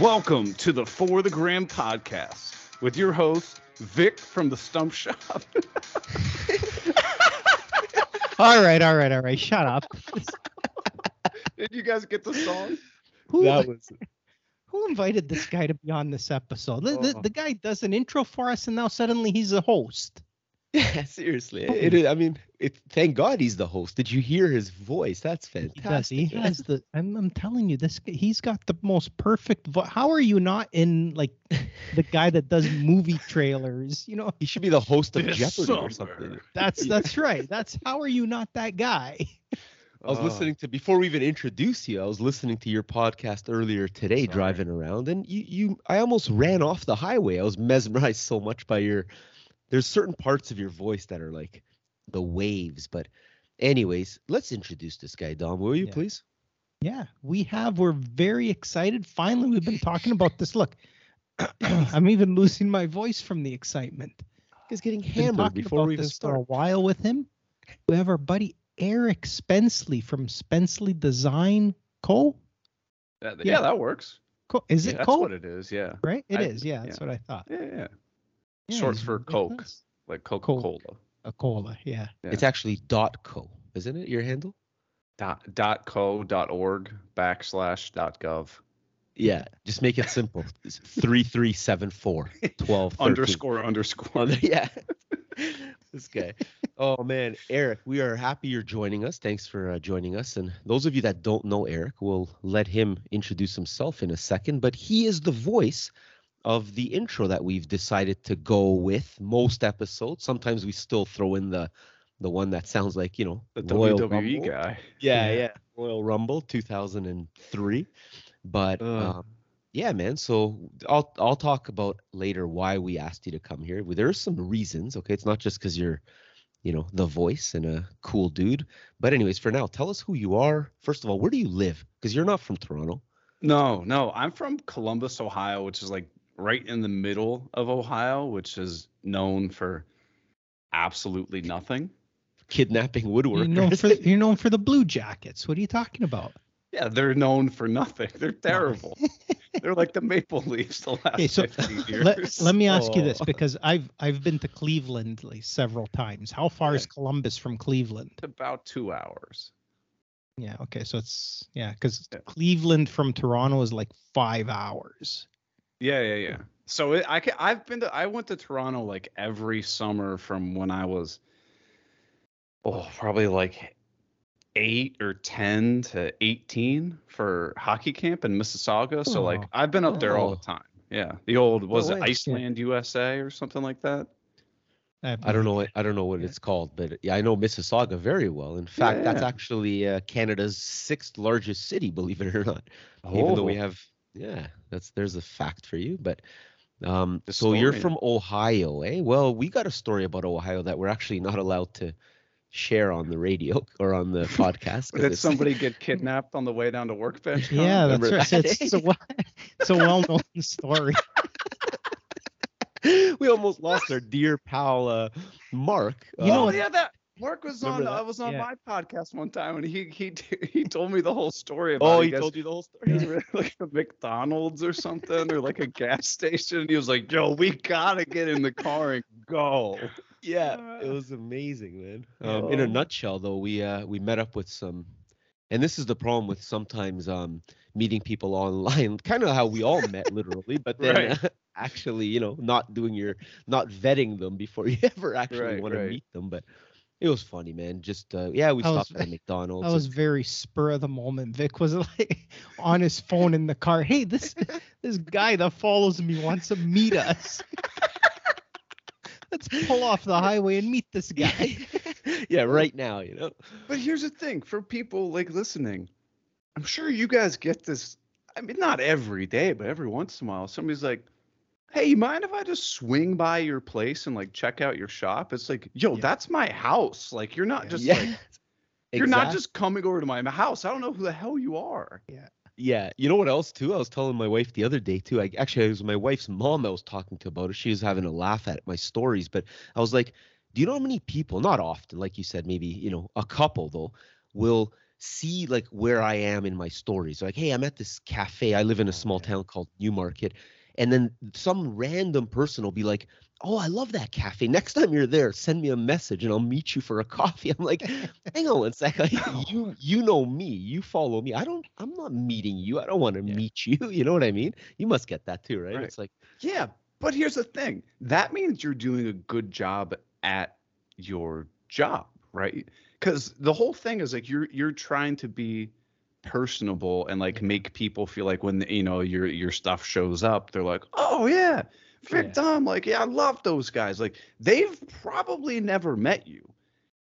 Welcome to the For the Gram podcast with your host, Vic from the Stump Shop. All right, all right, all right. Shut up. Did you guys get the song? Who, That was who invited this guy to be on this episode? The, the, Oh. the guy does an intro for us, and now suddenly he's a host. yeah, seriously. Oh. It is, I mean, it, thank God he's the host. Did you hear his voice? That's He does. fantastic. He man. has the. I'm, I'm telling you, this. He's got the most perfect. Vo- How are you not in like the guy that does movie trailers? You know, He should be the host of This Jeopardy or something. that's that's right. That's how are you not that guy? I was Oh. listening to before we even introduced you. I was listening to your podcast earlier today, Sorry. driving around, and you, you, I almost ran off the highway. I was mesmerized so much by your. There's certain parts of your voice that are like the waves, but, anyways, let's introduce this guy, Dom. Will you Yeah. please? Yeah, we have. We're very excited. Finally, we've been talking about this. Look, I'm even losing my voice from the excitement. He's getting Been hammered before about we even this for a while with him. We have our buddy Eric Spencley from Spencley Design Co. Uh, that- Yeah. yeah, that works. Co- Is Yeah, it that's Co? what it is. Yeah. right? It I- is. Yeah, that's yeah. what I thought. Yeah, yeah. Yeah, Shorts for Coke, ridiculous. like Coca Cola. A cola. Yeah. Yeah. It's actually dot co, isn't it? Your handle? Dot, dot co dot org backslash dot gov Yeah, just make it simple. It's 3374 12 underscore underscore. Yeah. this guy. Oh man, Eric, we are happy you're joining us. Thanks for uh, joining us. And those of you that don't know Eric, we'll let him introduce himself in a second, but he is the voice of the intro that we've decided to go with most episodes. Sometimes we still throw in the the one that sounds like, you know, The Royal WWE Rumble. guy. Yeah, Yeah. yeah. Royal Rumble 2003. But Uh, um, yeah, man. So I'll I'll talk about later why we asked you to come here. Well, There's some reasons. Okay, it's not just because you're, you know, the voice and a cool dude. But anyways, for now, tell us who you are. First of all, where do you live? Because you're not from Toronto. No, no, I'm from Columbus, Ohio, which is like right in the middle of Ohio, which is known for absolutely nothing. Kidnapping You're known woodworkers. for you're known for the Blue Jackets. What are you talking about? Yeah, they're known for nothing. They're terrible. they're like the Maple Leafs the last Okay, so 50 years. Let, let me ask you this Oh. because I've I've been to Cleveland like several times. How far is Columbus from Cleveland? about two hours. Yeah. Okay. So it's yeah, because Yeah. Cleveland from Toronto is like five hours. Yeah, yeah, yeah. So it, I can, I've been to I went to Toronto like every summer from when I was oh probably like eight or ten to eighteen for hockey camp in Mississauga. So like Oh. I've been up there all Oh. the time. Yeah, the old was No it way. Iceland USA or something like that? have I don't know what I don't know what Yeah. it's called, but yeah, I know Mississauga very well. In fact, that's actually uh, Canada's sixth largest city, believe it or not. even though we Oh. have yeah that's there's a fact for you but um The so you're from ohio eh well we got a story about ohio that we're actually not allowed to share on the radio or on the podcast. Did somebody get kidnapped on the way down to workbench? Con? Yeah, that's remember right. That, It's, eh? it's a well, it's a well-known story. we almost lost our dear pal uh mark You know oh yeah, that Mark was Remember on. that? I was on Yeah. my podcast one time, and he he he told me the whole story about. oh he told you the whole he story was like a McDonald's or something, or like a gas station. And he was like, "Yo, we gotta get in the car and go." yeah it Uh, was amazing man um, in a Oh. nutshell though we uh we met up with some and this is the problem with sometimes um meeting people online kind of how we all met literally but then Right. uh, actually you know not doing your not vetting them before you ever actually Right, want to meet them but it was funny man just uh yeah we I was- stopped at mcdonald's That was and- very spur of the moment. Vic was like on his phone in the car. Hey, this this guy that follows me wants to meet us. Let's pull off the highway and meet this guy. yeah right now you know But here's the thing: for people like listening, I'm sure you guys get this. I mean, not every day, but every once in a while, somebody's like, "Hey, you mind if I just swing by your place and like check out your shop?" It's like, "Yo, Yeah. that's my house. Like, you're not just yeah like you're not just coming over to my house. I don't know who the hell you are." Yeah, Yeah. you know what else too? I was telling my wife the other day too. I actually it was my wife's mom I was talking to about it. She was having a laugh at my stories, but I was like, "Do you know how many people? Not often, like you said, maybe you know a couple though, will see like where I am in my stories. Like, hey, I'm at this cafe. I live in a small town called Newmarket. And then some random person will be like, Oh, I love that cafe. Next time you're there, send me a message and I'll meet you for a coffee. I'm like, hang on one sec. Like, you you know me. You follow me. I don't I'm not meeting you. I don't want to Yeah. meet you. You know what I mean? You must get that too, right? Right. It's like, Yeah, but here's the thing. That means you're doing a good job at your job, right? Because the whole thing is like you're you're trying to be personable and like make people feel like when you know your your stuff shows up, they're like, oh yeah, Vic Yeah. Dom, like yeah, I love those guys. Like they've probably never met you,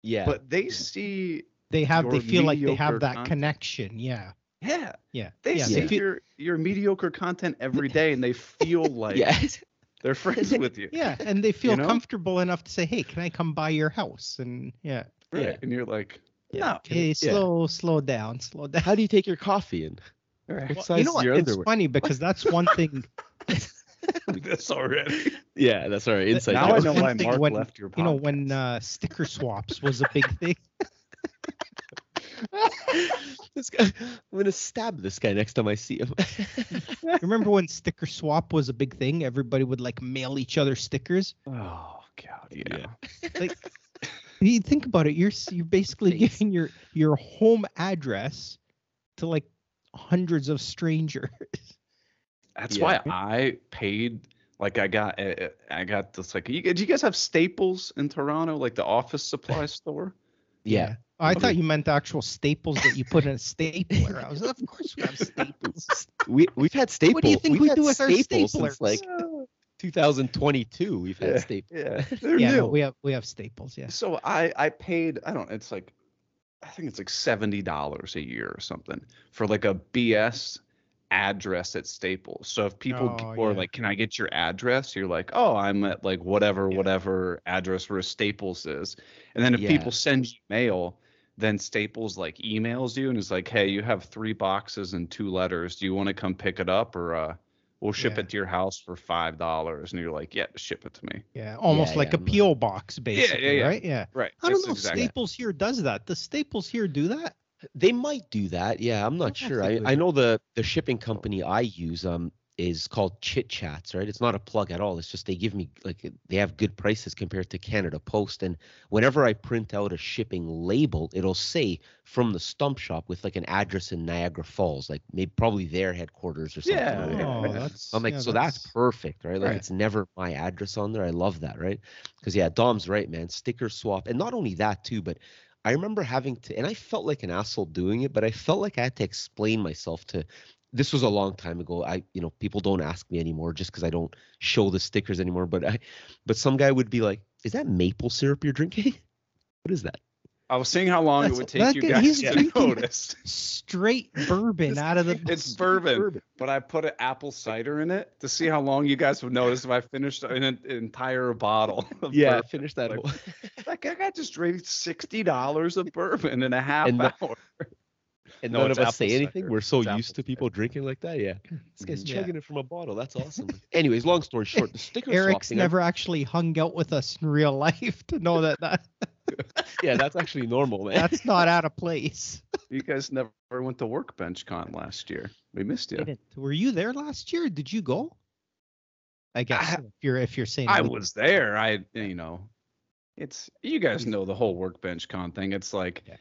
yeah. but they see, They have they feel like they have that content. connection. Yeah. yeah, Yeah. they yeah. see They feel, your your mediocre content every day, and they feel like yeah. they're friends with you. yeah, and they feel know? comfortable enough to say, "Hey, can I come by your house?" And yeah, Right. Yeah. And you're like, Yeah. no. hey, yeah. slow, slow down, slow down. How do you take your coffee in? Right. What Well, size you know what? your It's underwear? funny because that's one thing. this already. Yeah, that's all right. Inside now I know why Mark when- left your podcast. You know, when uh, sticker swaps was a big thing. this guy, I'm gonna stab this guy next time I see him. Remember when sticker swap was a big thing? Everybody would like mail each other stickers. oh god, yeah. Like, you think about it, you're you're basically Face. giving your your home address to like hundreds of strangers. That's Yeah. why I paid. Like I got, uh, I got this. Like, you, do you guys have Staples in Toronto, like the office supply store? yeah. I Okay. thought you meant the actual staples that you put in a stapler. I was, of course we have staples. We we've had staples. What do you think we've we do with our staples staplers? since like 2022. We've had Yeah. staples. Yeah, they're yeah, new. no, we have we have staples. Yeah. So I I paid I don't it's like I think it's like seventy dollars a year or something for like a BS address at Staples. So if people, Oh, people are yeah. like, "Can I get your address?" You're like, "Oh, I'm at like whatever Yeah. whatever address where Staples is." And then if Yeah. people send you mail, then Staples like emails you and is like, "Hey, you have three boxes and two letters. Do you want to come pick it up or uh we'll ship Yeah. it to your house for five dollars?" And you're like, "Yeah, ship it to me." Yeah, almost Yeah, like yeah, a I'm PO box, basically, yeah. right? Yeah. Right. I don't That's know exactly- if Staples here does that. Does Staples here do that? They might do that. Yeah, I'm not don't sure. I, I know the the shipping company I use um is called Chit Chats, right? It's not a plug at all. It's just they give me like they have good prices compared to Canada Post. And whenever I print out a shipping label, it'll say from the stump shop with like an address in Niagara Falls, like maybe probably their headquarters or something. Yeah, right? Oh, that's. I'm like, yeah, so that's, perfect, right? Like Right. it's never my address on there. I love that, right? Because yeah, Dom's right, man. Sticker swap, and not only that too, but I remember having to, and I felt like an asshole doing it, but I felt like I had to explain myself to. This was a long time ago. I, you know, people don't ask me anymore just because I don't show the stickers anymore. But I, but some guy would be like, "Is that maple syrup you're drinking? What is that?" I was seeing how long That's- it would take you guys to get noticed. straight bourbon out of the. It's bourbon, but I put an apple cider in it to see how long you guys would notice if I finished an, an entire bottle. Of Yeah, bourbon. finish that. Like, Like I got just drank sixty dollars of bourbon in a half And the- hour. And No, none of us say apple anything. cider. We're so It's used to people cider. drinking like that. Yeah, hmm. this guy's Yeah. chugging it from a bottle. That's awesome. Anyways, long story short, the sticker Eric's swap thing, I- never actually hung out with us in real life to know that, that yeah, that's actually normal, man. that's not out of place. You guys never went to Workbench Con last year. We missed you. Didn't- Were you there last year? Did you go? I guess I- if you're if you're saying I we- was there. I you know, it's you guys know the whole Workbench Con thing. It's like Yeah.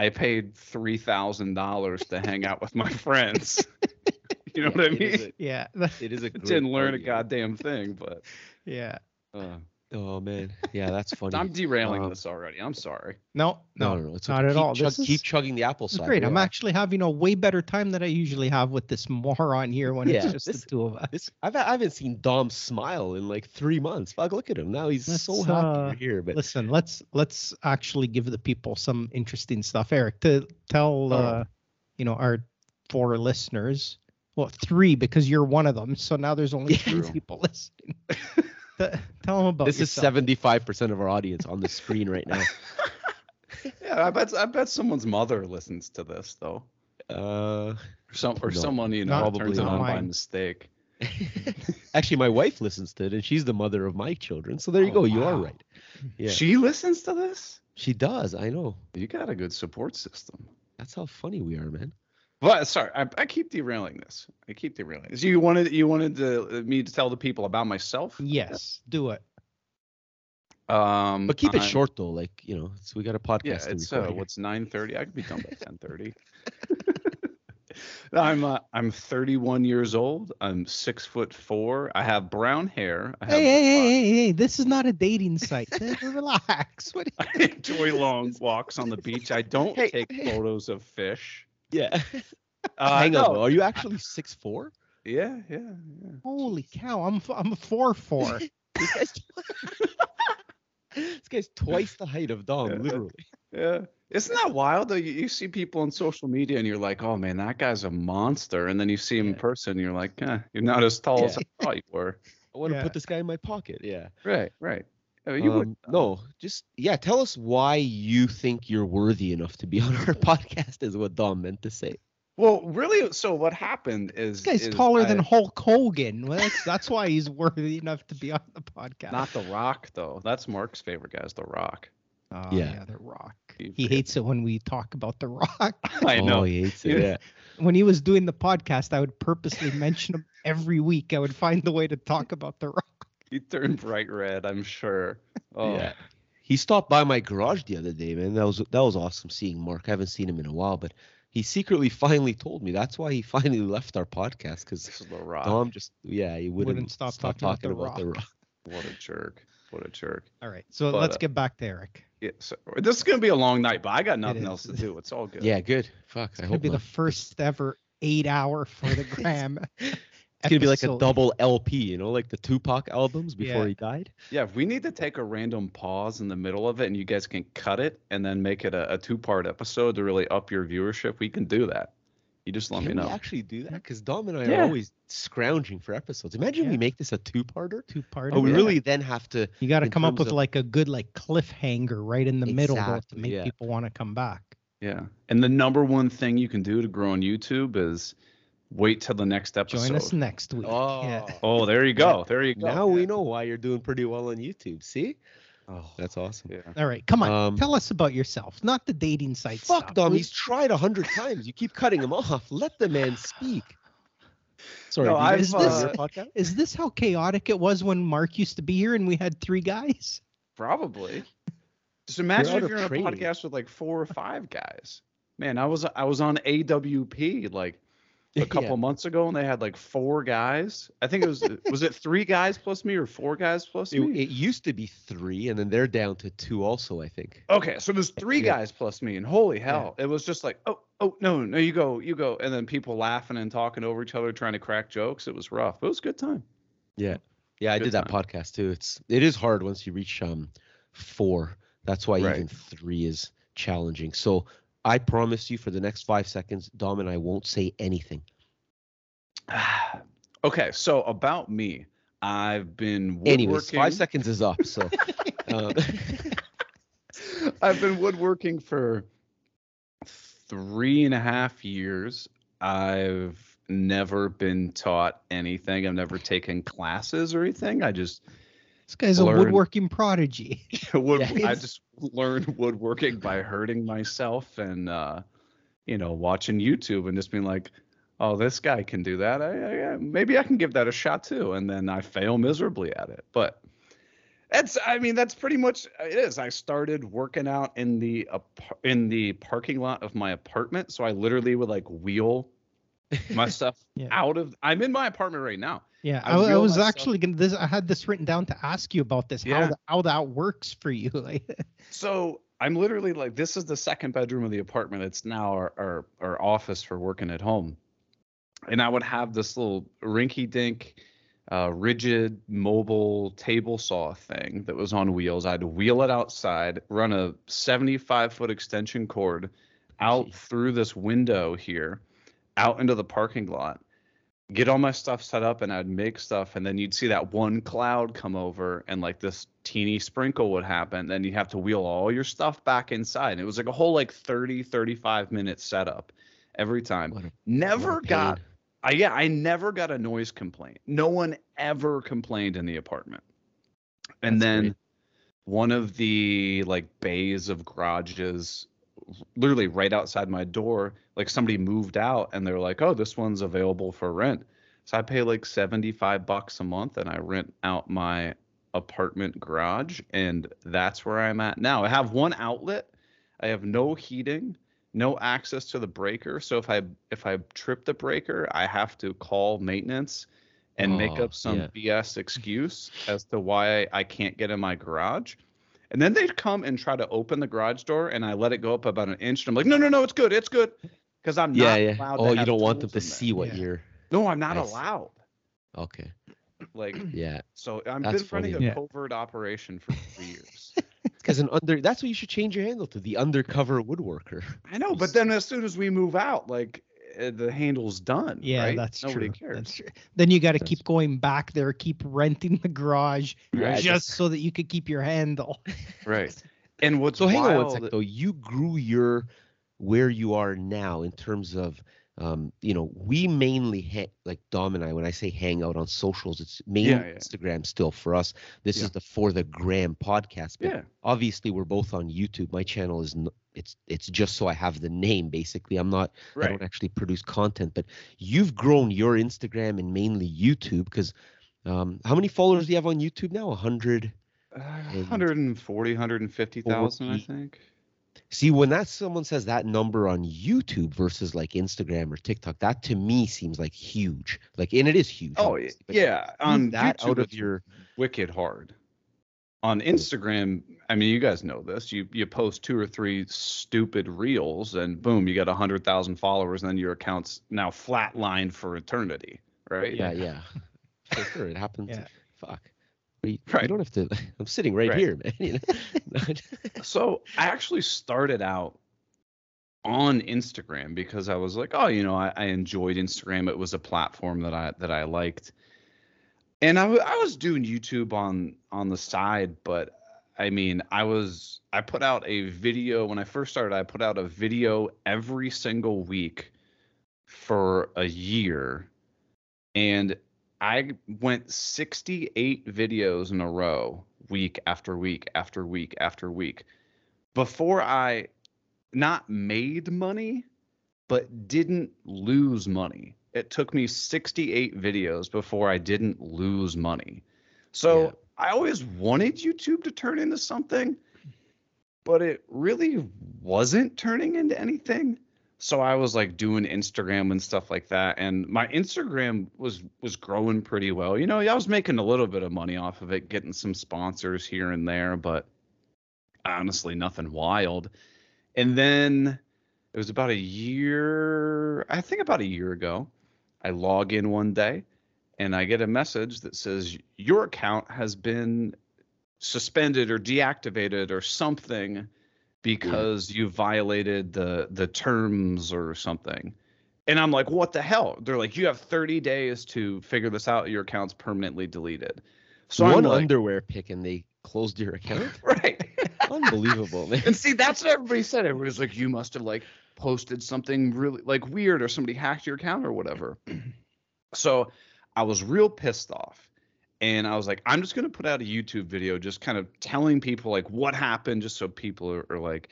I paid three thousand dollars to hang out with my friends. you know what I It is mean? a- Yeah, It is a I great didn't learn a goddamn thing, but yeah. uh, Oh man, yeah, that's funny. I'm derailing Um, this already. I'm sorry. No, no, no, no, no, it's not okay. at keep all. Chug, This keep is- chugging the apple cider. great. I'm yeah. actually having a way better time than I usually have with this moron here when Yeah, it's just this- the two of us. This I've, I haven't seen Dom smile in like three months. Fuck, look at him now. He's so Let's, happy uh, here. But Listen, let's let's actually give the people some interesting stuff. Eric, to tell Oh. uh, you know our four listeners, well, three because you're one of them. So now there's only Yeah. three people listening. Th- tell them about this is seventy five percent of our audience on the screen right now. Yeah, I bet I bet someone's mother listens to this though. Uh, Or some or No, someone you know not- turns it not on by mistake. actually, my wife listens to it, and she's the mother of my children. So there you Oh, go. You are right. Yeah, she, She listens to this. She does. I know. You got a good support system. That's how funny we are, man. But sorry, I, I keep derailing this. I keep derailing this. You wanted you wanted to, me to tell the people about myself. Yes, do it. Um, But keep it I'm- short though. Like you know, it's, we got a podcast. Yeah, to it's uh, what's nine thirty. I could be done by ten thirty. I'm uh, I'm 31 years old. I'm six foot four. I have brown hair. I, have, Hey, hey, hey, hey, hey! This is not a dating site. Relax. What? I enjoy long walks on the beach. I don't Hey, take hey. photos of fish. Yeah. Uh, Hang on, though. Are you actually six four? Yeah, yeah, yeah. Holy cow! I'm I'm a four four. This guy's, this guy's twice the height of Dom, Yeah. literally. Yeah. Isn't that wild though? You, you see people on social media and you're like, oh man, that guy's a monster. And then you see him in person and you're like, eh, you're not as tall as I thought you were. I want to Yeah. put this guy in my pocket. Yeah. Right, right. Oh, you would Um, no, just yeah. Tell us why you think you're worthy enough to be on our podcast. Is what Dom meant to say. Well, really, so what happened is This guy's is taller than Hulk Hogan. Well, that's that's why he's worthy enough to be on the podcast. not The Rock though. That's Mark's favorite guy is The Rock. Oh, Yeah. yeah, The Rock. You He hates it when we talk about The Rock. I know. Oh, he hates it. Yeah. Yeah. when he was doing the podcast, I would purposely mention him every week. I would find the way to talk about The Rock. He turned bright red, I'm sure. Oh, Yeah. He stopped by my garage the other day, man. That was that was awesome seeing Mark. I haven't seen him in a while, but he secretly finally told me that's why he finally left our podcast because this is The Rock. Dom just yeah he wouldn't, Wouldn't stop talking about The about the Rock. rock. What a jerk. What a jerk. All right, so But, let's uh, get back to Eric. Yeah, so this is gonna be a long night, but I got nothing else to do. It's all good. Yeah, good. Fuck. It's I gonna hope be the first ever eight hour for the gram. It's gonna be like a double LP, you know, like the Tupac albums before Yeah. he died. Yeah, if we need to take a random pause in the middle of it and you guys can cut it and then make it a, a two part episode to really up your viewership, we can do that. You just let Can me we know. actually do that? Because Dom and I Yeah. are always scrounging for episodes. Imagine we make this a two-parter. Two-parter. Oh, we yeah. really then have to. You got to come up with of- like a good like cliffhanger right in the middle to make yeah. people want to come back. Yeah. And the number one thing you can do to grow on YouTube is wait till the next episode. Join us next week. Oh, Yeah. Oh, there you go. There you go. now we know why you're doing pretty well on YouTube. See, Oh, that's awesome. yeah. All right, come on. Um, Tell us about yourself, not the dating site Fuck, stuff. Dom. He's tried a hundred times. You keep cutting him off. Let the man speak. Sorry, No, do you uh, do your podcast? Is this how chaotic it was when Mark used to be here and we had three guys? Probably. Just imagine out if you're in a training. podcast with like four or five guys. Man, I was I was on AWP like a couple Yeah. months ago and they had like four guys. I think it was was it three guys plus me or four guys plus It, me? it used to be three, and then they're down to two. Also, I think. Okay, so there's three Yeah. guys plus me, and holy hell, it was just like, oh, oh, no, no, you go, you go, and then people laughing and talking over each other, trying to crack jokes. It was rough. but It was a good time. Yeah, yeah, I Good did that time. podcast too. It's it is hard once you reach um four. That's why Right. even three is challenging. So I promise you, for the next five seconds, Dom and I won't say anything. okay, so about me, I've been woodworking. Anyways, five seconds is up. So um, I've been woodworking for three and a half years. I've never been taught anything. I've never taken classes or anything. I just This guy's a woodworking prodigy. wood, Yeah, I just learned woodworking by hurting myself and uh, you know watching YouTube and just being like, oh, this guy can do that. I, I, maybe I can give that a shot too. And then I fail miserably at it. But that's I mean that's pretty much it is. I started working out in the in the parking lot of my apartment, so I literally would like wheel my stuff Yeah. out of. I'm in my apartment right now. Yeah, I I, I was actually gonna. This I had this written down to ask you about this. How Yeah. the, how that works for you? So I'm literally like, this is the second bedroom of the apartment. It's now our, our, our office for working at home. And I would have this little rinky dink, uh, Ridgid mobile table saw thing that was on wheels. I'd wheel it outside, run a 75 foot extension cord out Jeez. through this window here, out into the parking lot, get all my stuff set up, and I'd make stuff. And then you'd see that one cloud come over, and like this teeny sprinkle would happen. Then you'd have to wheel all your stuff back inside. And it was like a whole like 30, 35 minute setup every time. A- Never got. I yeah, I never got a noise complaint. No one ever complained in the apartment. And That's then great. one of the like bays of garages literally right outside my door. Like somebody moved out and they're like, "Oh, this one's available for rent." So I pay like 75 bucks a month and I rent out my apartment garage and that's where I'm at now. I have one outlet. I have no heating, no access to the breaker. So if I if I trip the breaker, I have to call maintenance and make Oh, up some yeah. BS excuse as to why I can't get in my garage. And then they'd come and try to open the garage door and I let it go up about an inch. And I'm like, no, no, no, it's good. It's good. Because I'm Yeah, not yeah. allowed to Oh, you don't want them to in there. see what Yeah. you're. No, I'm not I see. allowed. Okay. Like, Yeah. so I've That's been running funny. a Yeah. covert operation for three years. Because an under. That's what you should change your handle to. The undercover woodworker. I know, but then as soon as we move out, like the handle's done. Yeah, right? that's Nobody true. cares. That's true. Then you got to keep going back there, keep renting the garage Yeah, just so that you could keep your handle. Right. And what's So hang on one wild- sec though. You grew your where you are now in terms of um, you know, we mainly ha- like Dom and I. When I say hang out on socials, it's mainly Yeah, yeah. Instagram still for us. This Yeah. is the For the Gram podcast. But Yeah. obviously, we're both on YouTube. My channel is n- it's it's just so I have the name. Basically, I'm not. I don't actually produce content. But you've grown your Instagram and mainly YouTube because. Um, how many followers do you have on YouTube now? A hundred. Uh, 140, 150,000, I think. See, when that someone says that number on YouTube versus like Instagram or TikTok, that to me seems like huge. Like, and it is huge. Oh, yeah. On that YouTube, out of your. wicked hard. On Instagram, I mean, you guys know this. You you post two or three stupid reels, and boom, you got a hundred thousand followers, and then your account's now flatlined for eternity, right? Yeah, yeah. For sure, it happens. Yeah. Fuck. We, you Right. don't have to. I'm sitting right, Right. here, man. You know? So I actually started out on Instagram because I was like, oh, you know, I, I enjoyed Instagram. It was a platform that I that I liked, and I, w- I was doing YouTube on on the side, but I mean, I was I put out a video when I first started. I put out a video every single week for a year, and I went 68 videos in a row, week after week after week after week, before I not made money, but didn't lose money. It took me 68 videos before I didn't lose money. So Yeah. I always wanted YouTube to turn into something, but it really wasn't turning into anything. So I was like doing Instagram and stuff like that, and my Instagram was was growing pretty well. You know, I was making a little bit of money off of it, getting some sponsors here and there, but honestly, nothing wild. And then it was about a year, I think about a year ago. I log in one day and I get a message that says your account has been suspended or deactivated or something because mm. you violated the the terms or something. And I'm like, what the hell? They're like, you have 30 days to figure this out. Your account's permanently deleted. So One I'm like, underwear pick and they closed your account. right. Unbelievable, man. And see, that's what everybody said. Everybody's like, you must have like posted something really like weird or somebody hacked your account or whatever. so I was real pissed off. And I was like, I'm just gonna put out a YouTube video just kind of telling people like what happened, just so people are, are like,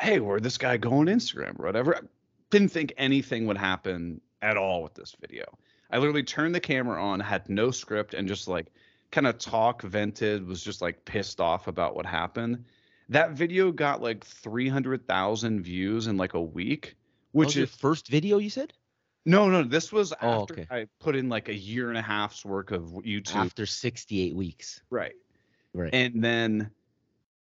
hey, where'd this guy go on Instagram or whatever. Didn't think anything would happen at all with this video. I literally turned the camera on, had no script, and just like kind of talk, vented, was just like pissed off about what happened. That video got like 300,000 views in like a week, Which is first video you said? no, no. This was Oh, after okay. I put in like a year and a half's work of YouTube. After 68 weeks. Right. Right. And then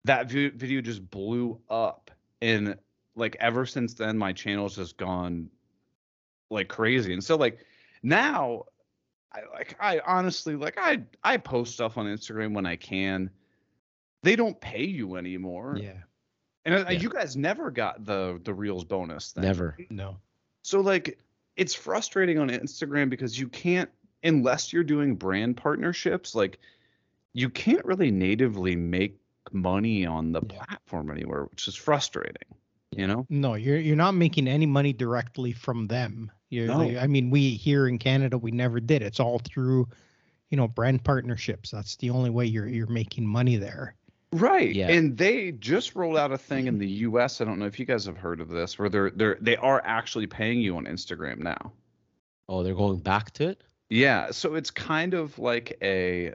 that vi- video just blew up. And like ever since then, my channel's just gone like crazy. And so like now, I like I honestly like I I post stuff on Instagram when I can. They don't pay you anymore. Yeah. And uh, Yeah. you guys never got the the reels bonus thing. Never. No. So like it's frustrating on Instagram because you can't unless you're doing brand partnerships, like you can't really natively make money on the Yeah. platform anywhere, which is frustrating. You know? No, you're you're not making any money directly from them. You're, No. like- I mean, we here in Canada we never did. It's all through, you know, brand partnerships. That's the only way you're you're making money there. Right. Yeah. And they just rolled out a thing in the US. I don't know if you guys have heard of this, where they're they're they are actually paying you on Instagram now. Oh, they're going back to it. Yeah. So it's kind of like a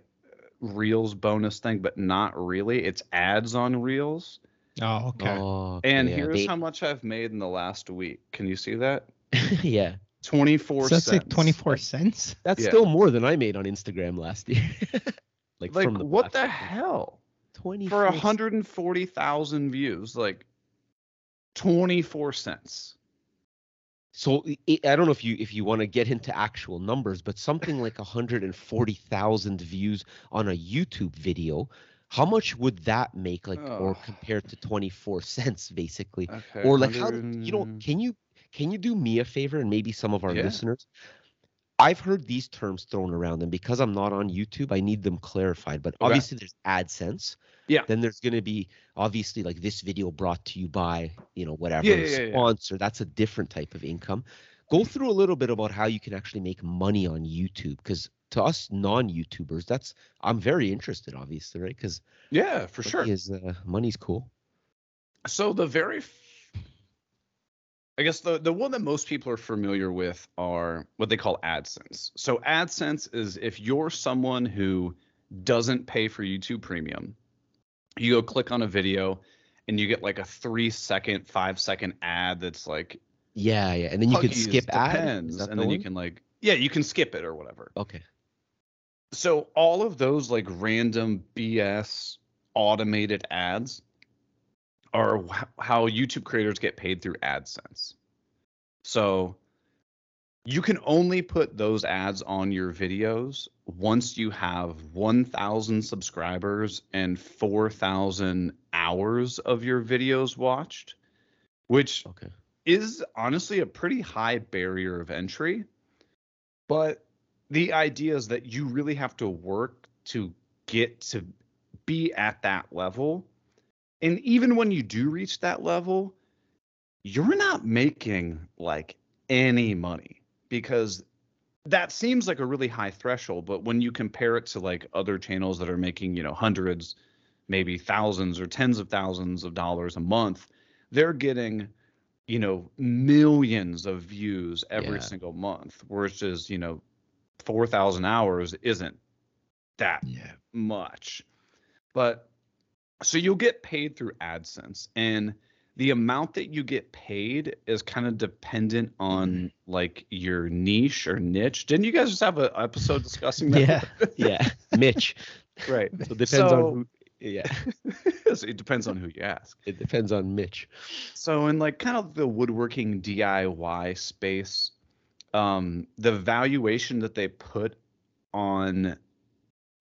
Reels bonus thing, but not really. It's ads on Reels. Oh, okay. Oh, And yeah, here's they- how much I've made in the last week. Can you see that? yeah, 24 so that's like cents. 24 cents. that's Yeah. still more than I made on Instagram last year. like, Like from the what the platform. hell? Twenty For 140,000 views, like 24 cents. So i I don't know if you if you want to get into actual numbers, but something like 140,000 views on a YouTube video, how much would that make like or compared to 24 cents basically? Okay. Or like how you know can you can you do me a favor and maybe some of our Yeah. listeners? I've heard these terms thrown around and because I'm not on YouTube, I need them clarified. But Okay. obviously there's AdSense. Yeah. Then there's going to be obviously like this video brought to you by, you know, whatever Yeah, yeah, sponsor. That's a different type of income. Go through a little bit about how you can actually make money on YouTube because to us non-YouTubers, that's I'm very interested, obviously, right? Because Yeah, for sure. is uh, money's cool. So the very, I guess the the one that most people are familiar with are what they call AdSense. So AdSense is if you're someone who doesn't pay for YouTube Premium, you go click on a video, and you get like a three second, five second ad that's like Yeah, yeah, and then you can skip ad. depends, Is and the then you can like yeah, you can skip it or whatever. Okay. So all of those like random BS automated ads are wh- how YouTube creators get paid through AdSense. So you can only put those ads on your videos once you have 1,000 subscribers and 4,000 hours of your videos watched, which Okay. is honestly a pretty high barrier of entry. But the idea is that you really have to work to get to be at that level. And even when you do reach that level, you're not making like any money because that seems like a really high threshold. But when you compare it to like other channels that are making, you know, hundreds, maybe thousands or tens of thousands of dollars a month, they're getting you know millions of views every Yeah. single month versus you know 4000 hours isn't that Yeah. much but so you'll get paid through AdSense and the amount that you get paid is kind of dependent on like your niche or niche. Didn't you guys just have an episode discussing that? Yeah. Yeah, Mitch. right. So it depends So- on who. Yeah, So it depends on who you ask. it depends on Mitch. So in like kind of the woodworking DIY space, um, the valuation that they put on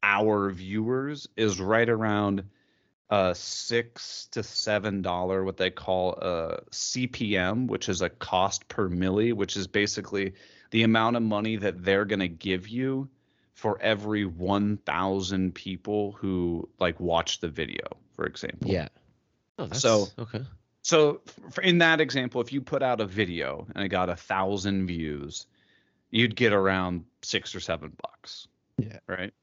our viewers is right around uh six to seven dollar what they call a CPM, which is a cost per mille, which is basically the amount of money that they're gonna give you for every 1,000 people who like watch the video, for example. Yeah. Oh, that's, So- okay. So in that example, if you put out a video and it got a thousand views, you'd get around six or seven bucks. Yeah. Right.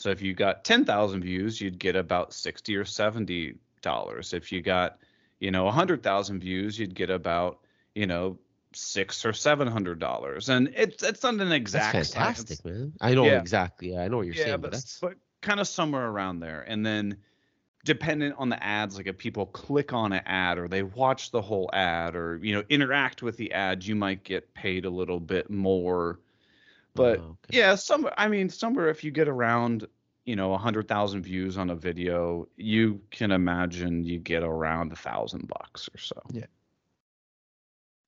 So if you got ten thousand views, you'd get about sixty or seventy dollars. If you got, you know, a hundred thousand views, you'd get about, you know, six or seven hundred dollars. And it's it's not an exact That's science. fantastic, man. I know Yeah. exactly. Yeah, I know what you're yeah, saying, but, but that's but kind of somewhere around there. And then dependent on the ads, like if people click on an ad or they watch the whole ad or you know interact with the ad, you might get paid a little bit more. But Oh, okay. yeah, some I mean somewhere if you get around you know a hundred thousand views on a video, you can imagine you get around a thousand bucks or so. Yeah.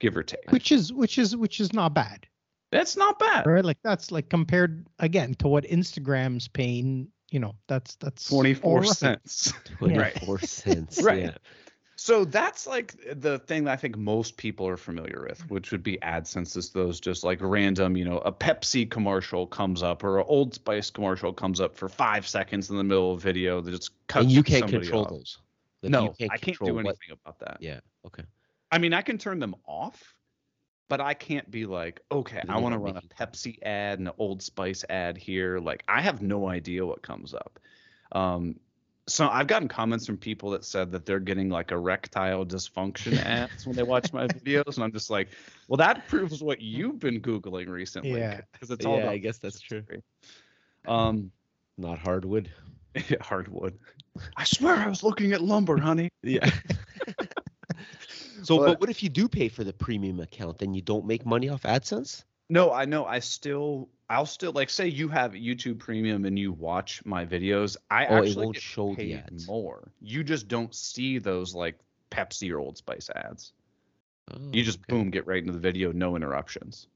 give or take. Which is which is which is not bad. That's not bad. Right? Like that's like compared again to what Instagram's paying, you know, that's that's Twenty four all right. cents. Right. 24 cents. Right. So that's like the thing that I think most people are familiar with, which would be AdSense. Is those just like random, you know, a Pepsi commercial comes up or an Old Spice commercial comes up for five seconds in the middle of a video that just cuts. And you can't control off. those. Like, No, you I can't do what- anything about that. Yeah. Okay. I mean, I can turn them off, but I can't be like, okay, I want to run a Pepsi ad and an Old Spice ad here. Like, I have no idea what comes up. Um, so I've gotten comments from people that said that they're getting like erectile dysfunction ads when they watch my videos, and I'm just like, well, that proves what you've been googling recently. Yeah. because it's all Yeah, I guess that's true. Um, Not hardwood. hardwood. I swear I was looking at lumber, honey. Yeah. so, but, But- what if you do pay for the premium account and you don't make money off AdSense? No, I know. I still, I'll still like say you have YouTube Premium and you watch my videos. I Oh, actually won't get show the paid ads. more. You just don't see those like Pepsi or Old Spice ads. Oh, you Oh, just okay. boom, get right into the video, no interruptions.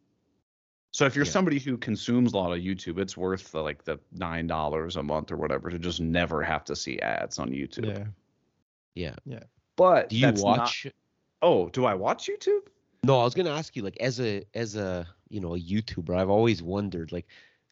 So if you're Yeah. somebody who consumes a lot of YouTube, it's worth the, like the nine dollars a month or whatever to just never have to see ads on YouTube. Yeah. Yeah. But Do you that's not- watch? oh, do I watch YouTube? No, I was gonna ask you, like, as a as a you know a YouTuber, I've always wondered, like,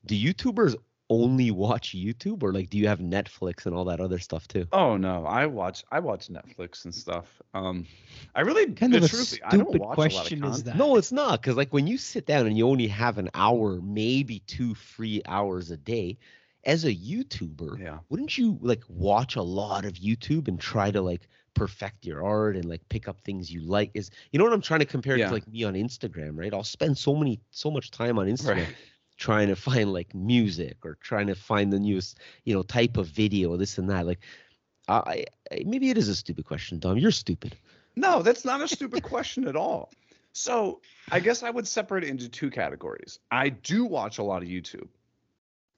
do YouTubers only watch YouTube, or like, do you have Netflix and all that other stuff too? Oh no, I watch I watch Netflix and stuff. Um, I really Kind of a truthfully, I don't stupid watch question a lot of is that. No, it's not, because like when you sit down and you only have an hour, maybe two free hours a day, as a YouTuber, Yeah. wouldn't you like watch a lot of YouTube and try to like perfect your art and like pick up things you like? Is you know what I'm trying to compare Yeah. to like me on Instagram, right? I'll spend so many so much time on Instagram Right. trying to find like music or trying to find the newest you know type of video, this and that. Like, I, I maybe it is a stupid question, Dom. You're stupid. No, that's not a stupid question at all. So I guess I would separate it into two categories. I do watch a lot of YouTube.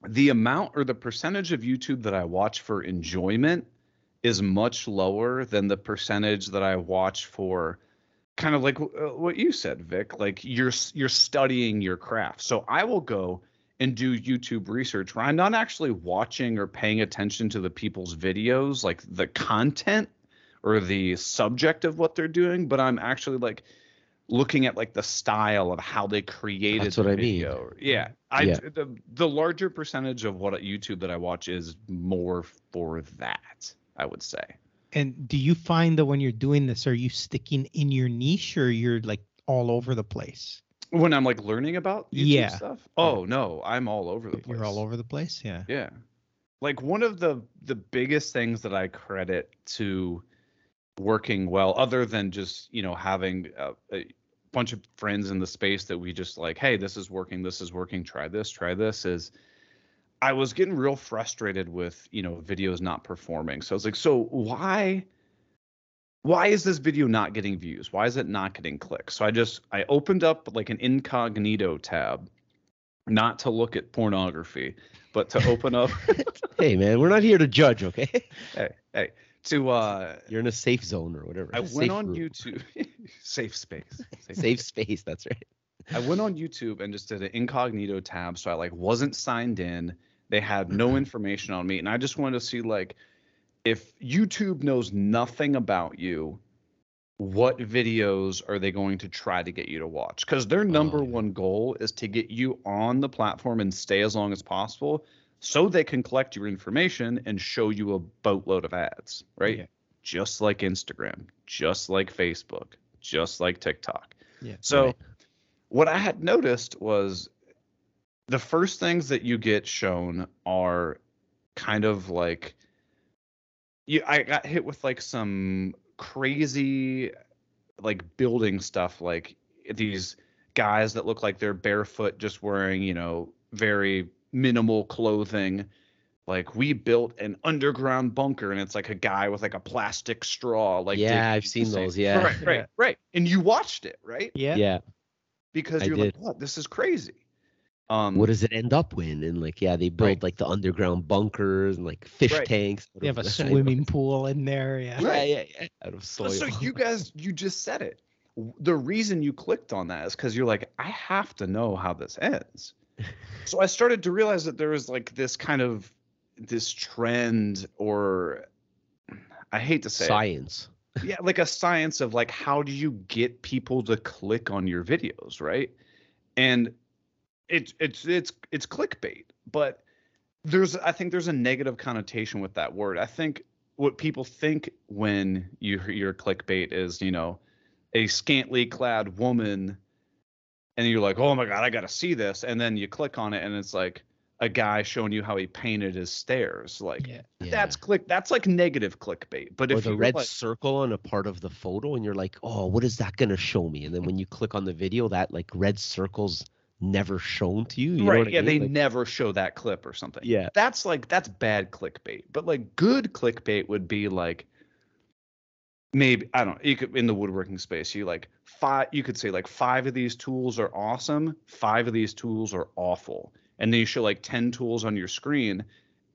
The amount or the percentage of YouTube that I watch for enjoyment is much lower than the percentage that I watch for kind of like uh, what you said, Vic. Like you're you're studying your craft. So I will go and do YouTube research where I'm not actually watching or paying attention to the people's videos, like the content or the subject of what they're doing, but I'm actually like looking at like the style of how they created That's what I mean. Yeah. I Yeah. the the larger percentage of what YouTube that I watch is more for that, I would say. And do you find that when you're doing this, are you sticking in your niche or you're like all over the place? When I'm like learning about YouTube Yeah. stuff. Oh no, I'm all over the place. You're all over the place. Yeah. Yeah. Like one of the the biggest things that I credit to working well other than just, you know, having a, a bunch of friends in the space that we just like, hey, this is working, this is working, try this, try this is I was getting real frustrated with, you know, videos not performing. So I was like, so why why is this video not getting views? Why is it not getting clicks? So I just I opened up like an incognito tab not to look at pornography, but to open up hey man, we're not here to judge, okay? hey, hey, to uh You're in a safe zone or whatever. I Safe went on room. YouTube safe space. Safe Safe space, that's right. I went on YouTube and just did an incognito tab, so I like wasn't signed in. They had no mm-hmm. information on me, and I just wanted to see like if YouTube knows nothing about you, what videos are they going to try to get you to watch? Because their oh, number Oh, yeah. one goal is to get you on the platform and stay as long as possible, so they can collect your information and show you a boatload of ads, right? Yeah. Just like Instagram, just like Facebook, just like TikTok. Yeah. So Right. What I had noticed was the first things that you get shown are kind of like you I got hit with like some crazy like building stuff like these guys that look like they're barefoot just wearing, you know, very minimal clothing. Like we built an underground bunker and it's like a guy with like a plastic straw like Yeah, I've seen those, yeah. Right, right, Yeah. right. And you watched it, right? Yeah. yeah. Because I you're did. like, what? This is crazy. Um, What does it end up with? And like, yeah, they build Right. like the underground bunkers and like fish Right. tanks. out They have a swimming pool in there. Yeah. Yeah, Right. yeah, yeah. Out of so, soil. so you guys, you just said it. The reason you clicked on that is because you're like, I have to know how this ends. so I started to realize that there was like this kind of this trend, or I hate to say, it, science. Yeah, like a science of like how do you get people to click on your videos, right? And it's it's it's it's clickbait, but there's I think there's a negative connotation with that word. I think what people think when you hear clickbait is, you know, a scantily clad woman and you're like, "Oh my god, I got to see this." And then you click on it and it's like, a guy showing you how he painted his stairs. Like Yeah. Yeah. that's click. That's like negative clickbait. But or if the you red like, circle on a part of the photo and you're like oh what is that gonna show me and then when you click on the video that like red circle's never shown to you, you know right? what I yeah, mean? they Like, never show that clip or something. yeah that's like that's bad clickbait. But like good clickbait would be like maybe I don't know, you could in the woodworking space, you like five you could say like five of these tools are awesome, five of these tools are awful. And then you show like 10 tools on your screen.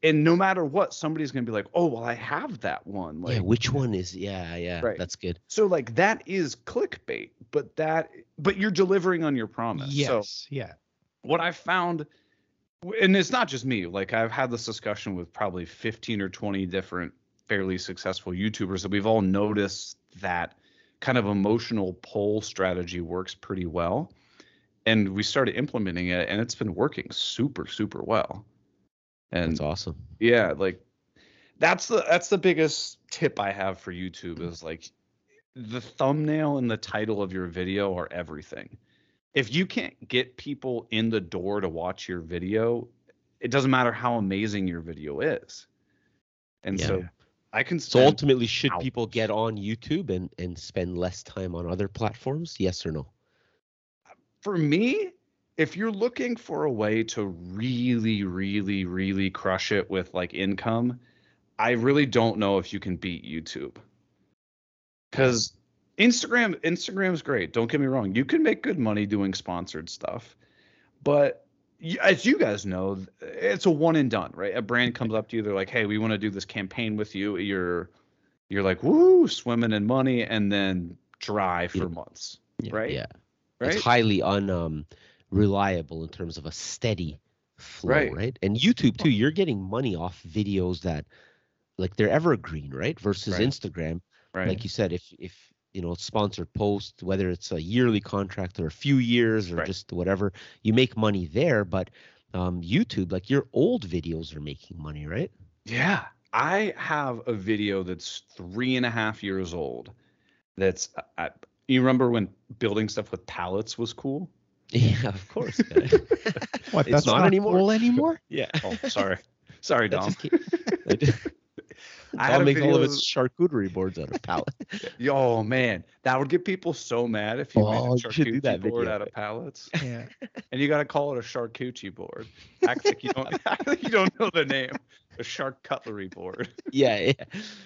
And no matter what, somebody's gonna be like, oh well, I have that one. Like yeah which one is yeah yeah Right. that's good so like that is clickbait, but that but you're delivering on your promise. So Yes. yeah. what I found, and it's not just me, like I've had this discussion with probably 15 or 20 different fairly successful YouTubers that we've all noticed that kind of emotional pull strategy works pretty well. And we started implementing it and it's been working super, super well. And it's awesome yeah, like that's the that's the biggest tip I have for YouTube is like the thumbnail and the title of your video are everything. If you can't get people in the door to watch your video, it doesn't matter how amazing your video is. And so I can so ultimately should people get on youtube and and spend less time on other platforms yes or no for me, if you're looking for a way to really, really, really crush it with like income, I really don't know if you can beat YouTube. Because Instagram, Instagram's great. Don't get me wrong. You can make good money doing sponsored stuff, but as you guys know, it's a one and done, right? A brand comes up to you, they're like, "Hey, we want to do this campaign with you." You're, you're like, "Woo, swimming in money," and then dry for Yeah. months, Yeah. right? yeah Right. it's highly un um, reliable in terms of a steady flow, Right. right. And YouTube too, you're getting money off videos that like they're evergreen, right? Versus Right. Instagram, right. like you said, if if you know sponsored post, whether it's a yearly contract or a few years or Right. just whatever, you make money there. But um, YouTube, like your old videos are making money, right? Yeah, I have a video that's three and a half years old. That's I, you remember when building stuff with pallets was cool? Yeah, of course. guy. What? It's that's not not, anymore. cool anymore. yeah. Oh, sorry, sorry, Dom. just came- I just- I had Dom a makes all of video- its charcuterie boards out of pallet. Oh man, that would get people so mad if you Oh, made a oh, you should do charcuterie that board out of pallets, Yeah. and you got to call it a charcuterie board. Act like you don't. act like you don't know the name. A shark cutlery board. yeah, yeah.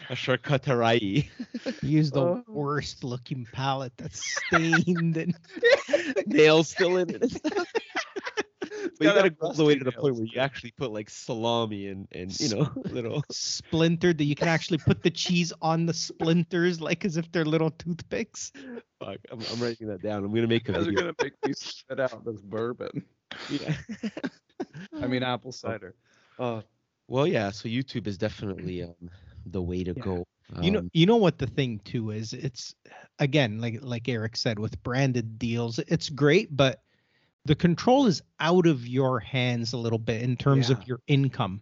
A charcuterie. Use the Oh. worst looking palette that's stained and nails still in it. and stuff. but you got gotta go all the way to the point where you actually put like salami and and you know little. splintered that you can actually put the cheese on the splinters like as if they're little toothpicks. Fuck, I'm, I'm writing that down. I'm gonna make a You guys are video. gonna make me spit out this bourbon. Yeah. I mean apple cider. Uh, well, yeah. So YouTube is definitely um, the way to Yeah. go. you know Um, you know what the thing too is it's again like like Eric said with branded deals it's great but the control is out of your hands a little bit in terms Yeah. of your income.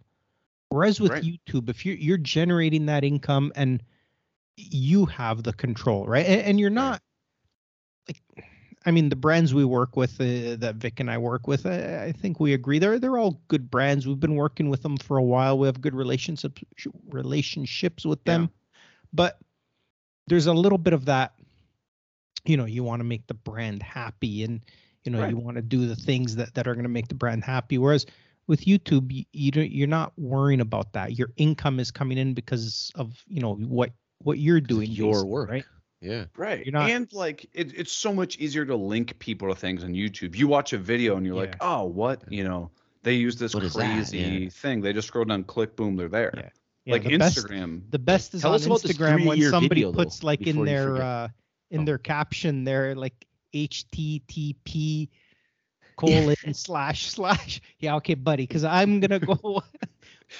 Whereas with Right. YouTube if you're you're generating that income and you have the control, right? And, and you're not like I mean the brands we work with uh, that Vic and I work with I, I think we agree they're they're all good brands. We've been working with them for a while. We have good relationships relationships with them. But there's a little bit of that you know, you want to make the brand happy and you know, Right. you want to do the things that that are going to make the brand happy whereas with YouTube you, you don't, you're not worrying about that. Your income is coming in because of, you know, what what you're doing your work. right? Yeah. Right. You're not- and like it, it's so much easier to link people to things on YouTube. You watch a video and you're like, oh, what? You know, they use this What is that? crazy Yeah. thing. They just scroll down, click, boom, they're there. Yeah. Yeah, like the best- Instagram. The best is Tell on about Instagram when somebody video, though, puts like in their uh in Oh. their caption there like HTTP colon slash slash. Yeah, okay, buddy, because I'm gonna go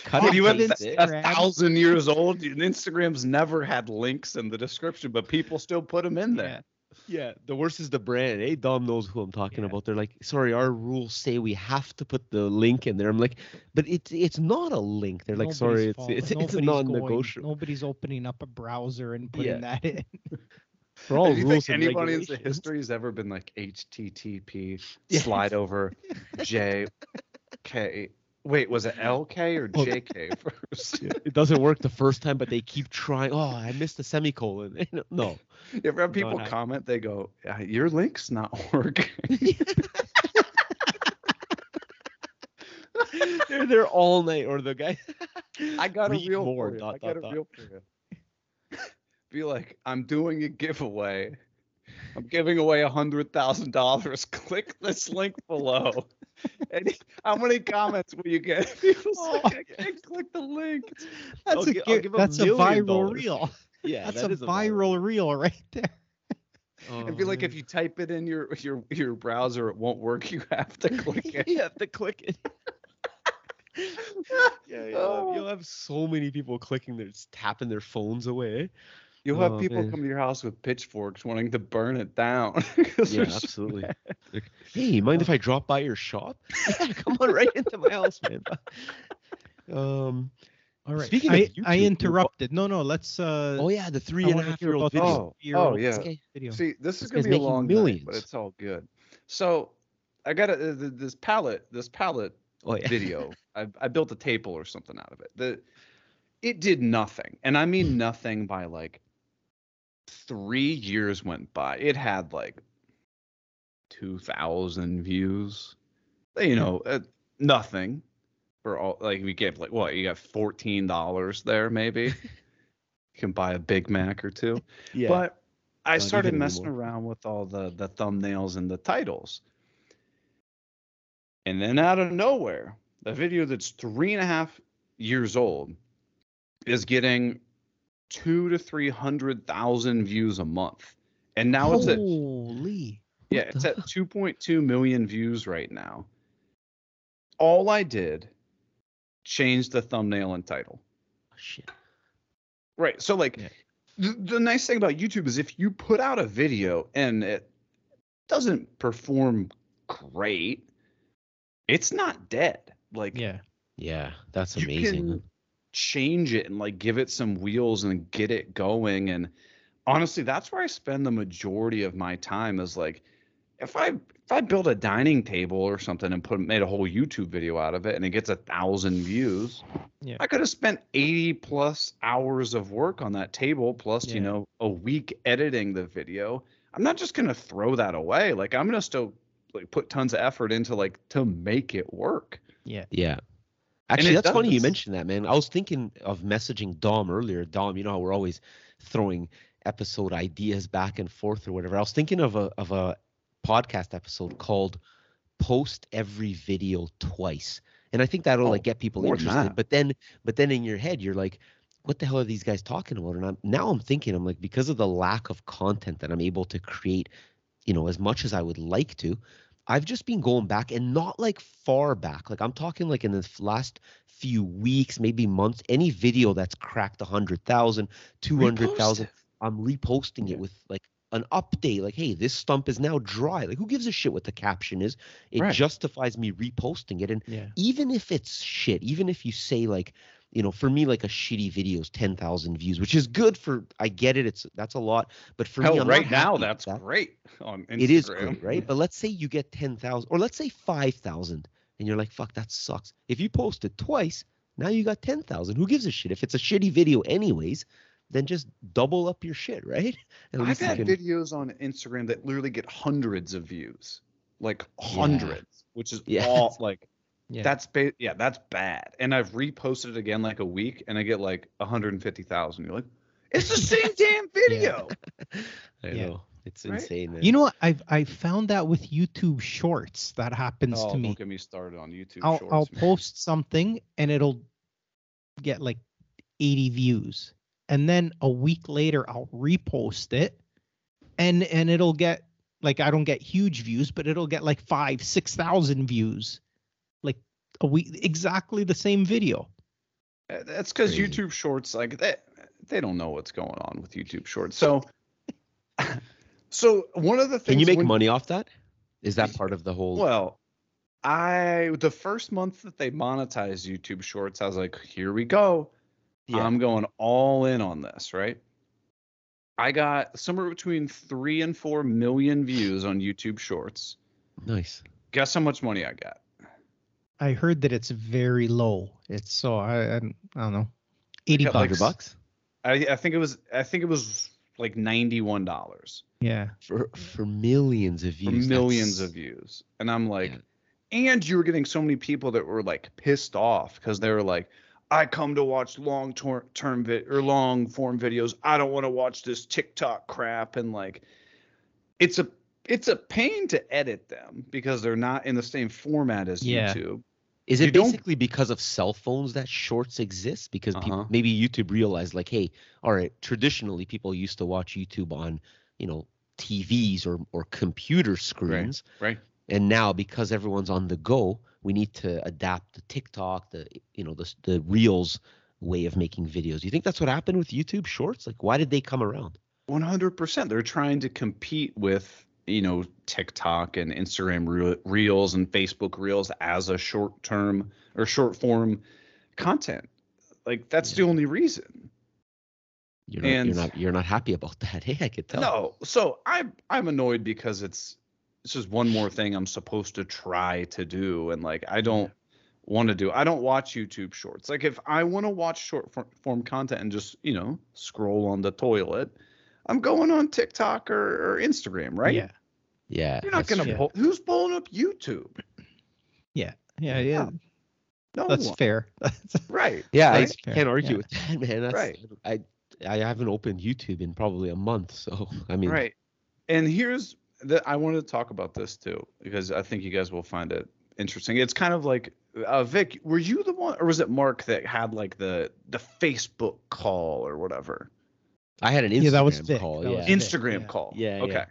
Cut Dude, you of have a, it. a Instagram. thousand years old. and Instagram's never had links in the description, but people still put them in there. Yeah, the worst is the brand. Hey, Dom knows who I'm talking Yeah. about. They're like, sorry, our rules say we have to put the link in there. I'm like, but it's it's not a link. They're like, Nobody's sorry, it's it's, it's a nobody's going- non-negotiable. Nobody's opening up a browser and putting Yeah. that in. For all Do you rules think anybody in the history has ever been like HTTP Yeah. slide over J K Wait, was it LK or. JK first? It doesn't work the first time, but they keep trying. Oh, I missed the semicolon. no. You ever people Not- comment? They go, "Uh, "Your link's not working." they're there all night, or the guy. I got a real more, for you. dot, I got dot, a reel for you. Be like, I'm doing a giveaway. I'm giving away a hundred thousand dollars. Click this link below. And how many comments will you get? People say, Oh. I can't click the link. That's I'll a gi- I'll give a that's a million viral dollars. reel. Yeah, That's that a is viral reel right there. Oh, It'd be like if you type it in your your your browser, it won't work. You have to click it. you have to click it. yeah, you'll, Oh. have, you'll have so many people clicking, they're just tapping their phones away. You'll have Oh, people man. come to your house with pitchforks wanting to burn it down. Yeah, absolutely. Like, hey, mind if I drop by your shop? Yeah, come on right into my house, man. Um. All right. Speaking of I, YouTube, I interrupted. No, no. Let's. Uh, Oh yeah, the three I and a half year old about this video. Oh, three-year-old oh, yeah. Okay. video. See, this is gonna be a making long night, but it's all good. So, I got a, this palette, this palette Oh yeah. video. I, I built a table or something out of it. The it did nothing, and I mean nothing by like three years went by. It had like two thousand views. You know, uh, nothing for all. Like we gave like what you got fourteen dollars there maybe. you can buy a Big Mac or two. yeah. But I Not started messing anymore. around with all the the thumbnails and the titles. And then out of nowhere, the video that's three and a half years old is getting two to three hundred thousand views a month. And now it's at Holy. yeah, it's at 2.2 million views right now. All I did changed the thumbnail and title. Oh, shit. Right. So like Yeah. the, the nice thing about YouTube is if you put out a video and it doesn't perform great, it's not dead. Like Yeah. Yeah, that's amazing. can change it and like give it some wheels and get it going and honestly that's where I spend the majority of my time is like if I if I build a dining table or something and put made a whole YouTube video out of it and it gets a thousand views, Yeah. I could have spent 80 plus hours of work on that table plus, Yeah. you know, a week editing the video. I'm not just gonna throw that away. Like I'm gonna still like put tons of effort into like to make it work. Yeah. Yeah. Actually, that's funny you mentioned that, man. I was thinking of messaging Dom earlier. Dom, you know how we're always throwing episode ideas back and forth or whatever. I was thinking of a of a podcast episode called "Post Every Video Twice," and I think that'll Oh, like get people interested. But then, but then in your head, you're like, "What the hell are these guys talking about?" And I'm now I'm thinking, I'm like, because of the lack of content that I'm able to create, you know, as much as I would like to, I've just been going back and not like far back. Like I'm talking like in the last few weeks, maybe months, any video that's cracked 100,000, 200,000, I'm reposting Yeah. it with like an update like hey, this stump is now dry. Like who gives a shit what the caption is? It Right. justifies me reposting it and Yeah. even if it's shit, even if you say like, you know, for me like a shitty video is 10,000 views, which is good for I get it, it's that's a lot, but for me I'm right now that's that great on Instagram. it is great, right? But let's say you get 10,000 or let's say 5,000 and you're like, fuck, that sucks. If you post it twice, now you got 10,000. Who gives a shit? If it's a shitty video anyways, then just double up your shit, right? At I've had can- videos on Instagram that literally get hundreds of views, like hundreds, which is Yeah. all like Yeah. that's ba- yeah, that's bad. And I've reposted it again like a week, and I get like 150,000. You're like, it's the same damn video. I Yeah. know. It's Right? insane, man. You know what? I've I found that with YouTube Shorts that happens Oh, to me. don't get me started on YouTube I'll Shorts. I'll man. post something and it'll get like 80 views. And then a week later I'll repost it and and it'll get like I don't get huge views, but it'll get like five, six thousand views. Like a week exactly the same video. Uh, That's because YouTube Shorts, like they, they don't know what's going on with YouTube Shorts. So, so one of the things Can you make when- money off that? Is that part of the whole Well, I the first month that they monetized YouTube Shorts, I was like, here we go. Yeah. I'm going all in on this, right? I got somewhere between three and four million views on YouTube Shorts. nice. Guess how much money I got? I heard that it's very low. It's so I I, don't- I don't know, eighty got, like, bucks. I, I think it was I think it was like ninety one dollars Yeah, for for millions of views. for views. millions That's- of views, and I'm like, Yeah. and you were getting so many people that were like pissed off because they were like, I come to watch long tor- term vid or long form videos. I don't want to watch this TikTok crap, and like, it's a it's a pain to edit them because they're not in the same format as Yeah. YouTube. Is it don't- basically because of cell phones that shorts exist? Because Uh-huh. maybe YouTube realized, like, hey, all right, traditionally people used to watch YouTube on, you know, TVs or or computer screens, Right. and now because everyone's on the go, we need to adapt the TikTok, the you know, the the Reels way of making videos. You think that's what happened with YouTube Shorts? Like, why did they come around? One hundred percent. They're trying to compete with you know TikTok and Instagram Re- Reels and Facebook Reels as a short term or short form content. Like that's Yeah. the only reason. You're not, And- you're not you're not happy about that. Hey, I could tell. No, so I'm I'm annoyed because it's it's just one more thing I'm supposed to try to do, and like I don't want to do. I don't watch YouTube Shorts. Like if I want to watch short form content and just you know scroll on the toilet, I'm going on TikTok or, or Instagram, right? yeah, Yeah. You're not gonna. true. Pull, who's pulling up YouTube? yeah, yeah, yeah. No That's one. fair. right. Yeah, I right? Fair, can't argue yeah. with that, man. That's, Right. I I haven't opened YouTube in probably a month, so I mean, Right. And here's the I wanted to talk about this too because I think you guys will find it interesting. It's kind of like uh, Vic, were you the one or was it Mark that had like the the Facebook call or whatever? I had an Instagram Yeah, that was Vic. call. That yeah, was Instagram yeah. call. Yeah, yeah. Okay.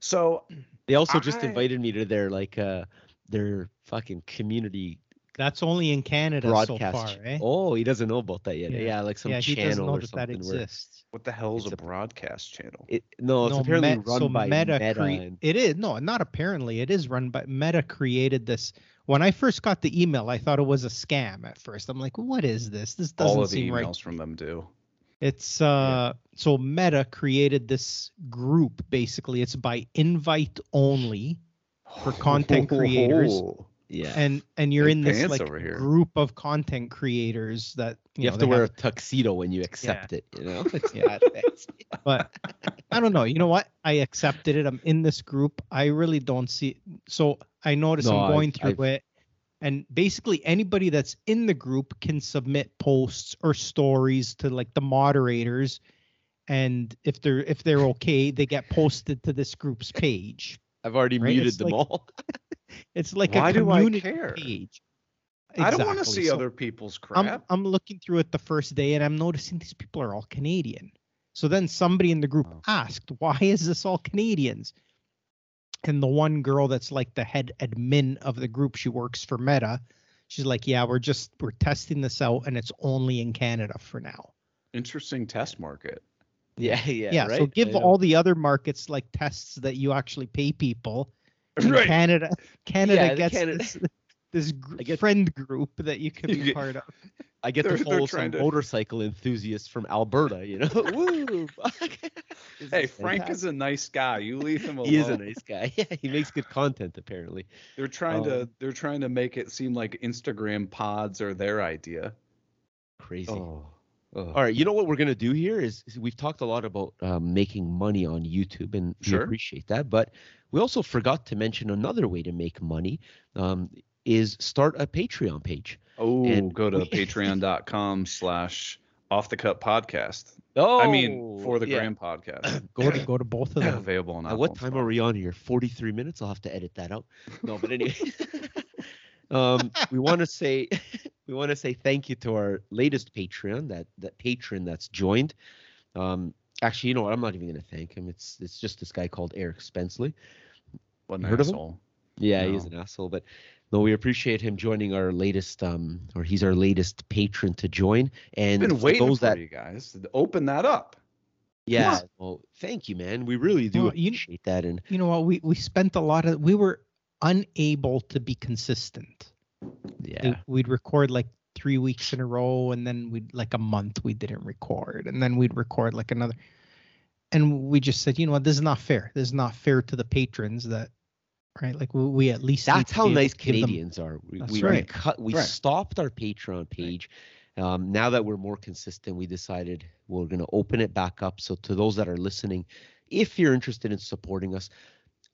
So they also just invited me to their like uh their fucking community That's only in Canada broadcast. so far, eh? Oh, he doesn't know about that yet. Yeah. Yeah, like some yeah, he doesn't channel know or that that something. where exists. what the hell is a a- broadcast channel? it, no, it's no, apparently Met- run so by Meta. Meta. cre- and- it is no, not apparently. It is run by Meta. Created this. When I first got the email, I thought it was a scam at first. I'm like, what is this? This doesn't All of the seem emails right. from them do. It's uh so Meta created this group basically. It's by invite only for content creators. yeah, and and you're Big in this like group of content creators that you, you, know, have to wear a tuxedo when you accept it. You know, It's Yeah. but I don't know. You know what? I accepted it. I'm in this group. I really don't see. So I notice No, I'm going I've- through I've- it, and basically anybody that's in the group can submit posts or stories to like the moderators, and if they're if they're okay, they get posted to this group's page. I've already Right, muted it's them like- all. It's like Why a do I community care? page. I don't want to see So- other people's crap I'm crap. I'm looking through it the first day and I'm noticing these people are all Canadian. So then somebody in the group Oh. asked, "Why is this all Canadians?" And the one girl that's like the head admin of the group, she works for Meta. She's like, "Yeah, we're just we're testing this out and it's only in Canada for now." Interesting test market. yeah, yeah, Yeah, so give all the other markets like tests that you actually pay people. And Right. Canada Canada Yeah, gets Canada- this this gr- get- friend group that you can You be get- part of. I get They're- to they're follow some to- motorcycle enthusiasts from Alberta, you know. Woo! Hey, Frank fantastic. is a nice guy. You leave him alone. he is a nice guy. Yeah, he makes good content apparently. They're trying to Um, they're trying to make it seem like Instagram pods are their idea. Crazy. Oh. All right, you know what we're gonna do here is, is we've talked a lot about um, making money on YouTube, and we appreciate that. But we also forgot to mention another way to make money um, is start a Patreon page. Oh, And go to we- patreon.com slash off the cut podcast. Oh, I mean for the yeah. Grand podcast. Go to go to both of them. Available on At what time are we on here? 43 minutes. I'll have to edit that out. No, but anyway. um, we want to say we want to say thank you to our latest Patreon, that that patron that's joined. Um, actually, you know what? I'm not even gonna thank him. It's it's just this guy called Eric Spencley. What an Heard of him? asshole. Yeah, he's an asshole, but no, we appreciate him joining our latest um or he's our latest patron to join. And Been for waiting those for that you guys to open that up. yeah, well, thank you, man. We really do Well, you- appreciate that. And you know what we we spent a lot of we were unable to be consistent yeah, we'd record like three weeks in a row and then we'd like a month we didn't record and then we'd record like another and we just said you know what this is not fair this is not fair to the patrons that right? Like we, we at least that's how nice give them- Canadians are. We, That's we, we cut we Right. stopped our Patreon page. Um, now that we're more consistent, we decided we're going to open it back up. So to those that are listening, if you're interested in supporting us,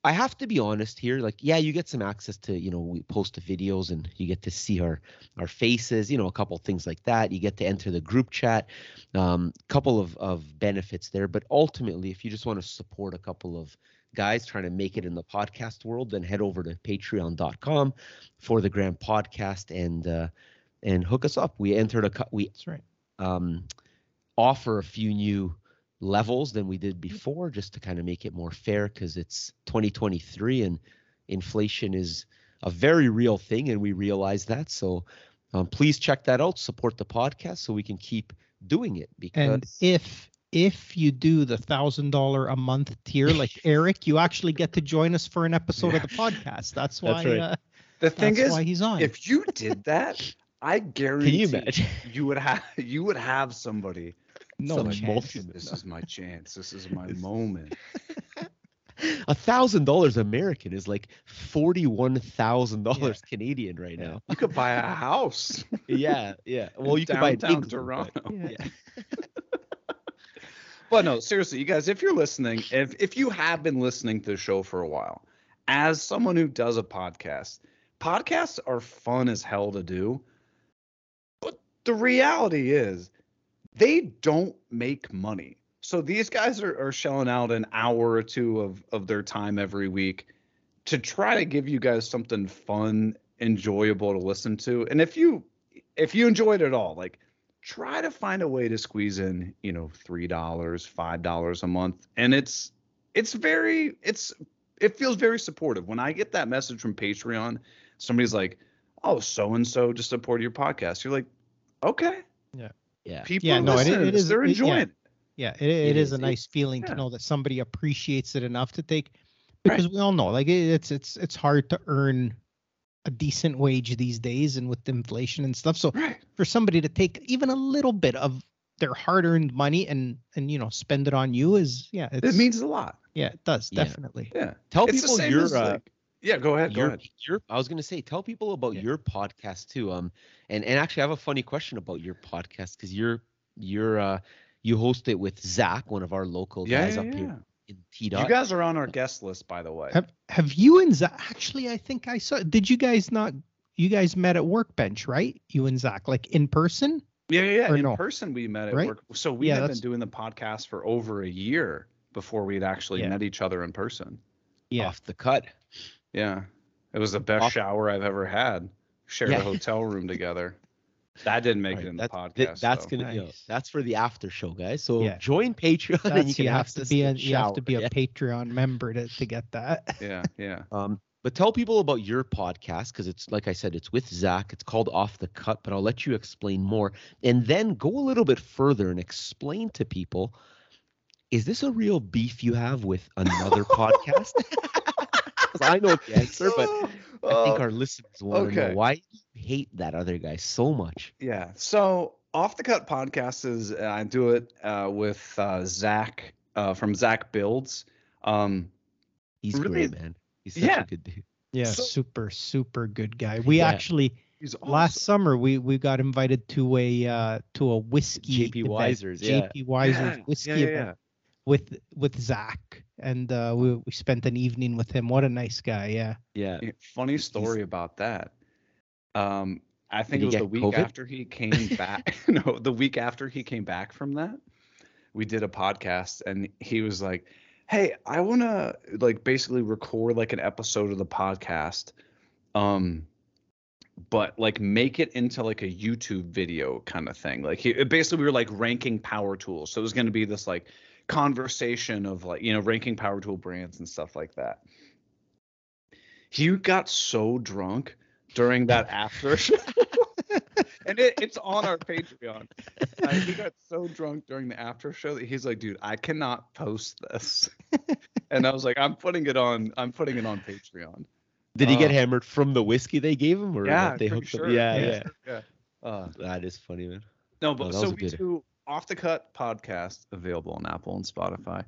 I have to be honest here. Like, yeah, you get some access to, you know, we post the videos and you get to see our our faces, you know, a couple things like that. You get to enter the group chat, um, couple of of benefits there. But ultimately, if you just want to support a couple of guys trying to make it in the podcast world, then head over to patreon.com for the Grand Podcast and uh, and hook us up. We entered a cou- we That's right. um, offer a few new levels than we did before just to kind of make it more fair because it's 2023 and inflation is a very real thing and we realize that so um, please check that out support the podcast so we can keep doing it because And if if you do the thousand dollar a month tier like Eric, you actually get to join us for an episode of the podcast. That's why That's right. uh, The thing that's is, why he's on. if you did that, I guarantee imagine? you would have you would have somebody. no chance. This is my chance. This is my moment. a thousand dollars american is like forty-one thousand dollars canadian right now You could buy a house. yeah yeah well you could buy an downtown igloo, but- Toronto. Yeah. yeah But no, seriously, you guys, if you're listening, if if you have been listening to the show for a while, as someone who does a podcast, podcasts are fun as hell to do. But the reality is they don't make money. So these guys are, are shelling out an hour or two of, of their time every week to try to give you guys something fun, enjoyable to listen to. And if you if you enjoyed it at all, like try to find a way to squeeze in, you know, three dollars, five dollars a month. And it's it's very it's it feels very supportive. When I get that message from Patreon, somebody's like, Oh, so and so just supported your podcast. You're like, Okay. yeah People Yeah, are no, it- listening. it is- they're yeah. enjoying it. Yeah, it, It it is, is. a It- nice feeling yeah. to know that somebody appreciates it enough to take because we all know like it, it's it's it's hard to earn a decent wage these days and with inflation and stuff. So Right. for somebody to take even a little bit of their hard-earned money and and you know spend it on you is yeah, it's, It means a lot. yeah, it does Yeah. definitely. Yeah. tell It's people same your uh, like- yeah, go ahead. Go your, ahead. your I was gonna say tell people about Yeah. your podcast too. Um and and actually I have a funny question about your podcast because you're you're uh you host it with Zach, one of our local Yeah, guys yeah, up yeah. here in T You guys are on our guest list, by the way. Have have you and Zach actually? I think I saw. Did you guys not? You guys met at Workbench, right? You and Zach, like in person? Yeah, yeah, yeah. In no? person, we met at Right? work. So we Yeah, had been doing the podcast for over a year before we'd actually Yeah. met each other in person. Yeah. off the cut. Yeah, it was the best Off- shower I've ever had. Shared Yeah. a hotel room together. That didn't make Right, it in the podcast. th- that's though. gonna you know, that's for the after show, guys. So Yeah. join Patreon and you That's can you have to be a you have to be a yeah. Patreon member to to get that. Yeah, yeah. Um, but tell people about your podcast because it's like I said, it's with Zach. It's called Off the Cut, but I'll let you explain more and then go a little bit further and explain to people: Is this a real beef you have with another podcast? 'Cause I know the answer, but I think Uh, our listeners want to know why you hate that other guy so much. Yeah. So off the cut podcast is uh, I do it uh, with uh, Zach uh, from Zach Builds. Um, He's Really? great, man. He's such Yeah. a good dude. Yeah, So- super super good guy. We Yeah. actually he's last summer we we got invited to a uh to a whiskey JP event, Wiser's, yeah. JP Wiser's Yeah, whiskey yeah, yeah, event with with Zach and uh we we spent an evening with him. What a nice guy. Yeah. Yeah. Yeah, Funny story about that. Um, I think it was the week COVID? after he came back. no, the week after he came back from that, we did a podcast, and he was like, "Hey, I want to like basically record like an episode of the podcast, um, but like make it into like a YouTube video kind of thing. Like he basically we were like ranking power tools, so it was going to be this like conversation of like you know ranking power tool brands and stuff like that." He got so drunk during that after show. and it, it's on our Patreon. Uh, he got so drunk during the after show that he's like, dude, I cannot post this. and I was like, I'm putting it on. I'm putting it on Patreon. Did he get Uh, hammered from the whiskey they gave him, or Yeah, they hooked up? Yeah, Yeah. yeah. Yeah. Uh, That is funny, man. no, Oh, but that so we do off the cut podcast available on Apple and Spotify.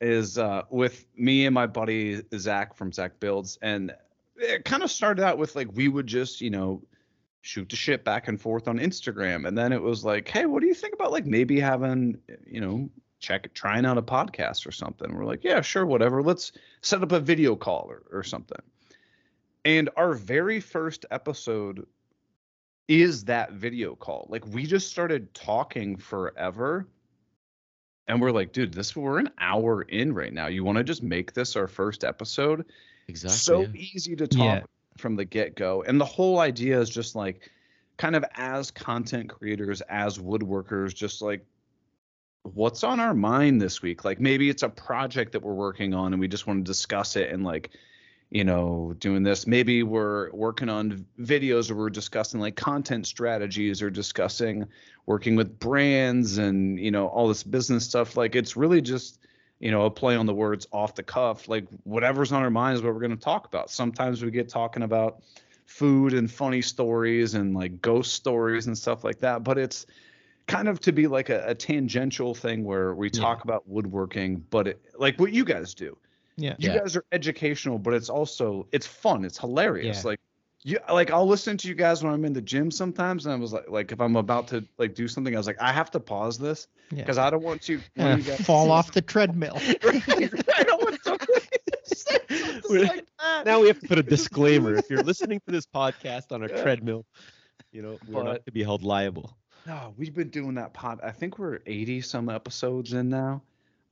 is uh, with me and my buddy Zach from Zach Builds, and it kind of started out with like we would just you know shoot the shit back and forth on Instagram, and then it was like, hey, what do you think about like maybe having you know check trying out a podcast or something? We're like, yeah, sure, whatever. Let's set up a video call or, or something. And our very first episode is that video call. Like we just started talking forever. And we're like, dude, this we're an hour in right now. You want to just make this our first episode? Exactly. so yeah. easy to talk Yeah. from the get-go. And the whole idea is just like kind of as content creators, as woodworkers, just like what's on our mind this week? Like maybe it's a project that we're working on and we just want to discuss it and like you know, doing this. Maybe we're working on videos or we're discussing like content strategies or discussing working with brands and, you know, all this business stuff. Like it's really just, you know, a play on the words off the cuff. Like whatever's on our mind is what we're going to talk about. Sometimes we get talking about food and funny stories and like ghost stories and stuff like that. But it's kind of to be like a, a tangential thing where we Yeah. talk about woodworking, but it, like what you guys do Yeah. you Yeah. guys are educational, but it's also it's fun. It's hilarious. Yeah. Like you like I'll listen to you guys when I'm in the gym sometimes, and I was like like if I'm about to like do something, I was like I have to pause this Yeah. because I don't want to one Uh, you guys fall off the treadmill. I don't want something like that. now we have to put a disclaimer. if you're listening to this podcast on a Yeah. treadmill, you know, we're not to be held liable. No, we've been doing that pod. I think we're 80 some episodes in now.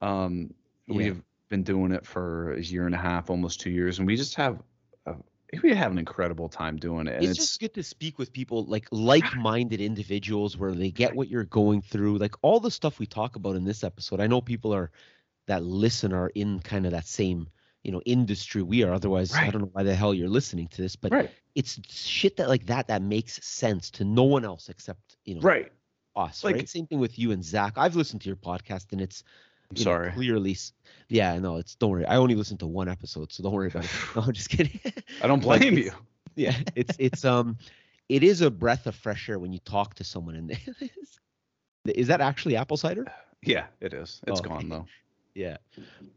Um, Yeah. we've been doing it for a year and a half, almost two years, and we just have a, we have an incredible time doing it. And It's, just good to speak with people like like-minded individuals where they get what you're going through. Like all the stuff we talk about in this episode. I know people are that listen are in kind of that same, you know, industry we are. Otherwise, I don't know why the hell you're listening to this, but right, it's shit that like that that makes sense to no one else except, you know, right. us. Like- right. Same thing with you and Zach. I've listened to your podcast and it's You know, sorry. clearly yeah, no, it's don't worry. I only listened to one episode, so don't worry about it. No, I'm just kidding. I don't blame you. yeah it's it's um it is a breath of fresh air when you talk to someone and is is that actually apple cider Yeah, it is. It's Oh, gone though. yeah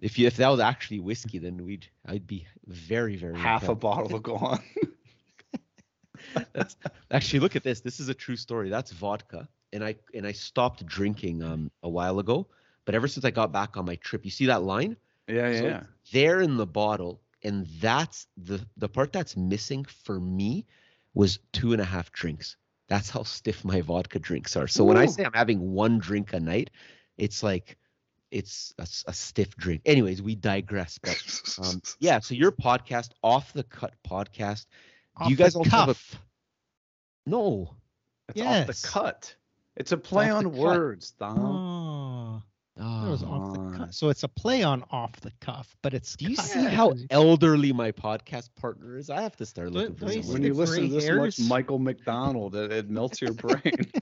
if you if that was actually whiskey then we'd i'd be very very Half a impressed. bottle gone. That's, actually look at this this is a true story that's vodka and i and i stopped drinking um a while ago but ever since i got back on my trip you see that line yeah, yeah. So yeah. there in the bottle, and that's the the part that's missing for me was two and a half drinks. That's how stiff my vodka drinks are. So when I say I'm having one drink a night, it's like it's a stiff drink. Anyways, we digress. But um, yeah, so your podcast, off the cut podcast. Do you guys the also have a no? it's off yes. the cut. It's a play off on the cut. words, Dom. Oh, that was off the cuff. Oh. So it's a play on off the cuff, but it's. Do you cut see how elderly my podcast partner is? I have to start Don't- looking for don't someone. When you listen to gray this much? Michael McDonald, it, it melts your brain.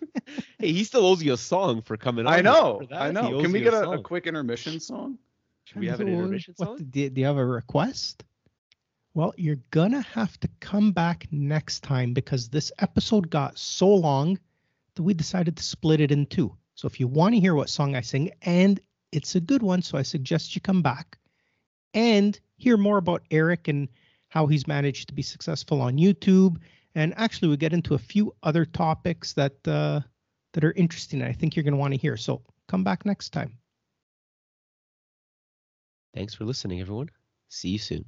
Hey, he still owes you a song for coming on. I here. know, I know. Can we get a, a quick intermission song? Should we have an intermission what- song? Do, do you have a request? Well, you're gonna have to come back next time because this episode got so long that we decided to split it in two. So if you want to hear what song I sing, and it's a good one, so I suggest you come back and hear more about Eric and how he's managed to be successful on YouTube. And actually, we get into a few other topics that uh, that are interesting. I think you're gonna want to hear. So come back next time. Thanks for listening, everyone. See you soon.